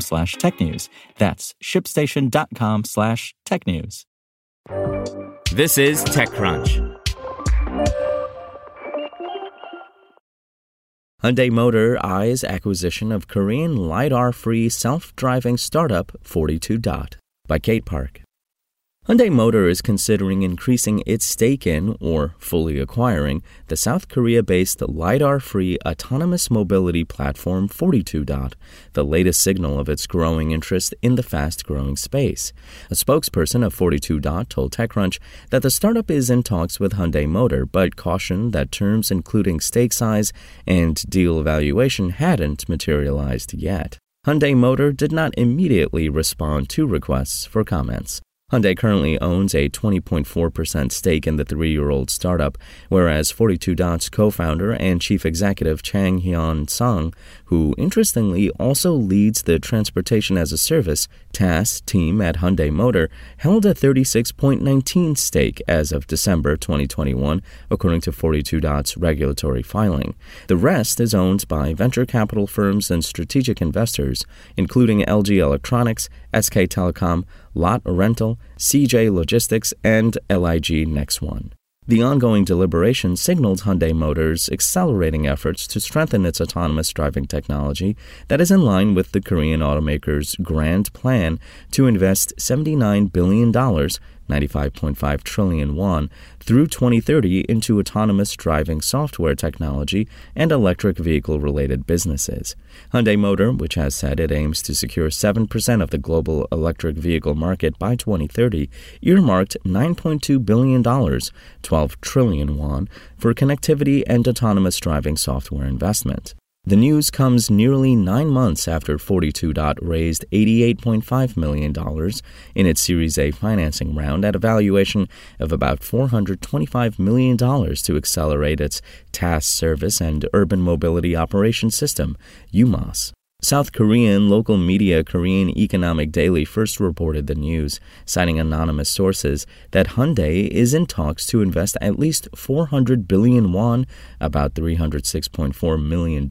slash technews. That's shipstation.com slash technews. This is TechCrunch. Hyundai Motor eyes acquisition of Korean LiDAR-free self-driving startup 42 Dot by Kate Park. Hyundai Motor is considering increasing its stake in, or fully acquiring, the South Korea based LiDAR free autonomous mobility platform 42 Dot, the latest signal of its growing interest in the fast growing space. A spokesperson of 42 Dot told TechCrunch that the startup is in talks with Hyundai Motor, but cautioned that terms including stake size and deal valuation hadn't materialized yet. Hyundai Motor did not immediately respond to requests for comments. Hyundai currently owns a 20.4% stake in the three year old startup, whereas 42 Dot's co founder and chief executive Chang Hyun Song, who interestingly also leads the Transportation as a Service TaaS team at Hyundai Motor, held a 36.19 stake as of December 2021, according to 42 Dot's regulatory filing. The rest is owned by venture capital firms and strategic investors, including LG Electronics, SK Telecom, Lotte Rental, CJ Logistics, and LIG Next One. The ongoing deliberation signaled Hyundai Motors' accelerating efforts to strengthen its autonomous driving technology that is in line with the Korean automaker's grand plan to invest $79 billion 95.5 trillion won through 2030 into autonomous driving software technology and electric vehicle related businesses. Hyundai Motor, which has said it aims to secure 7% of the global electric vehicle market by 2030, earmarked $9.2 billion, 12 trillion won, for connectivity and autonomous driving software investment. The news comes nearly nine months after 42 Dot raised $88.5 million in its Series A financing round at a valuation of about $425 million to accelerate its TaaS service and urban mobility operation system, UMOS. South Korean local media Korean Economic Daily first reported the news, citing anonymous sources, that Hyundai is in talks to invest at least 400 billion won, about $306.4 million,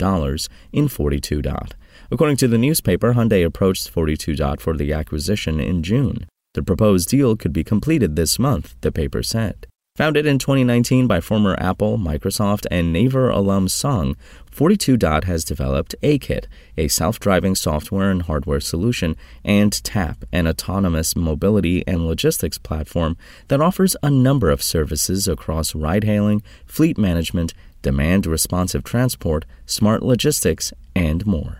in 42 Dot. According to the newspaper, Hyundai approached 42 Dot for the acquisition in June. The proposed deal could be completed this month, the paper said. Founded in 2019 by former Apple, Microsoft, and Naver alum Song, 42 Dot has developed AKIT, a self driving software and hardware solution, and TAP, an autonomous mobility and logistics platform that offers a number of services across ride hailing, fleet management, demand responsive transport, smart logistics, and more.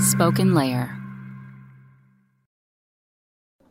Spoken Layer.